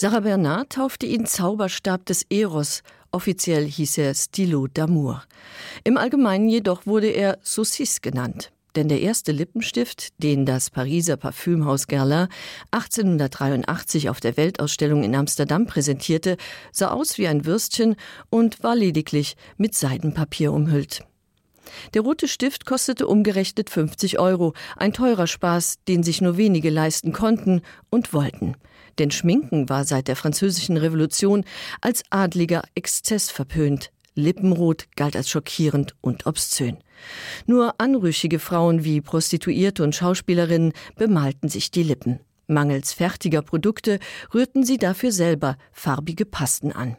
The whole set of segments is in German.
Sarah Bernard taufte ihn Zauberstab des Eros, offiziell hieß er Stilo d'Amour. Im Allgemeinen jedoch wurde er Saucisse genannt. Denn der erste Lippenstift, den das Pariser Parfümhaus Guerlain 1883 auf der Weltausstellung in Amsterdam präsentierte, sah aus wie ein Würstchen und war lediglich mit Seidenpapier umhüllt. Der rote Stift kostete umgerechnet 50 Euro, ein teurer Spaß, den sich nur wenige leisten konnten und wollten. Denn Schminken war seit der Französischen Revolution als adliger Exzess verpönt. Lippenrot galt als schockierend und obszön. Nur anrüchige Frauen wie Prostituierte und Schauspielerinnen bemalten sich die Lippen. Mangels fertiger Produkte rührten sie dafür selber farbige Pasten an.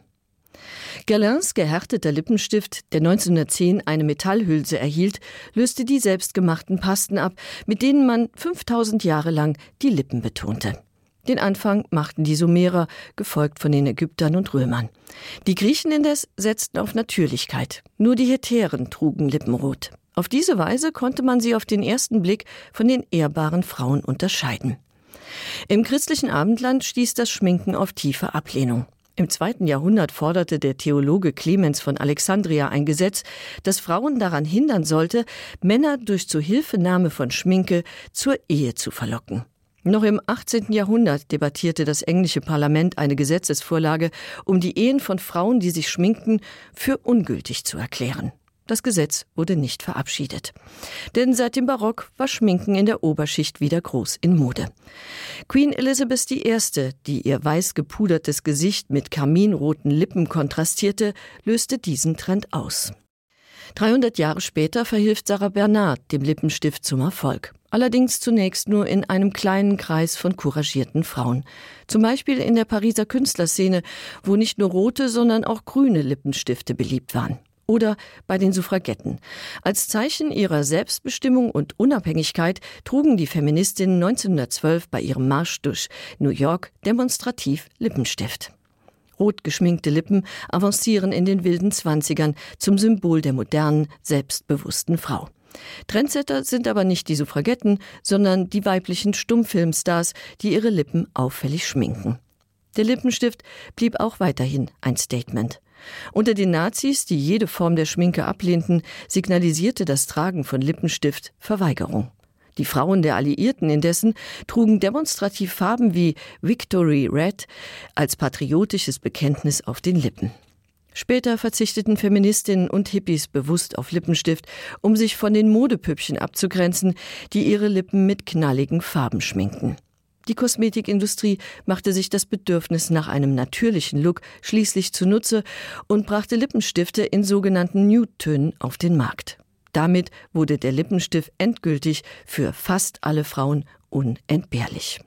Galins gehärteter Lippenstift, der 1910 eine Metallhülse erhielt, löste die selbstgemachten Pasten ab, mit denen man 5000 Jahre lang die Lippen betonte. Den Anfang machten die Sumerer, gefolgt von den Ägyptern und Römern. Die Griechen indes setzten auf Natürlichkeit. Nur die Hetären trugen Lippenrot. Auf diese Weise konnte man sie auf den ersten Blick von den ehrbaren Frauen unterscheiden. Im christlichen Abendland stieß das Schminken auf tiefe Ablehnung. Im zweiten Jahrhundert forderte der Theologe Clemens von Alexandria ein Gesetz, das Frauen daran hindern sollte, Männer durch Zuhilfenahme von Schminke zur Ehe zu verlocken. Noch im 18. Jahrhundert debattierte das englische Parlament eine Gesetzesvorlage, um die Ehen von Frauen, die sich schminkten, für ungültig zu erklären. Das Gesetz wurde nicht verabschiedet. Denn seit dem Barock war Schminken in der Oberschicht wieder groß in Mode. Queen Elizabeth I., die ihr weiß gepudertes Gesicht mit karminroten Lippen kontrastierte, löste diesen Trend aus. 300 Jahre später verhilft Sarah Bernard dem Lippenstift zum Erfolg. Allerdings zunächst nur in einem kleinen Kreis von couragierten Frauen. Zum Beispiel in der Pariser Künstlerszene, wo nicht nur rote, sondern auch grüne Lippenstifte beliebt waren. Oder bei den Suffragetten. Als Zeichen ihrer Selbstbestimmung und Unabhängigkeit trugen die Feministinnen 1912 bei ihrem Marsch durch New York demonstrativ Lippenstift. Rot geschminkte Lippen avancieren in den wilden Zwanzigern zum Symbol der modernen, selbstbewussten Frau. Trendsetter sind aber nicht die Suffragetten, sondern die weiblichen Stummfilmstars, die ihre Lippen auffällig schminken. Der Lippenstift blieb auch weiterhin ein Statement. Unter den Nazis, die jede Form der Schminke ablehnten, signalisierte das Tragen von Lippenstift Verweigerung. Die Frauen der Alliierten indessen trugen demonstrativ Farben wie Victory Red als patriotisches Bekenntnis auf den Lippen. Später verzichteten Feministinnen und Hippies bewusst auf Lippenstift, um sich von den Modepüppchen abzugrenzen, die ihre Lippen mit knalligen Farben schminkten. Die Kosmetikindustrie machte sich das Bedürfnis nach einem natürlichen Look schließlich zunutze und brachte Lippenstifte in sogenannten Nude-Tönen auf den Markt. Damit wurde der Lippenstift endgültig für fast alle Frauen unentbehrlich.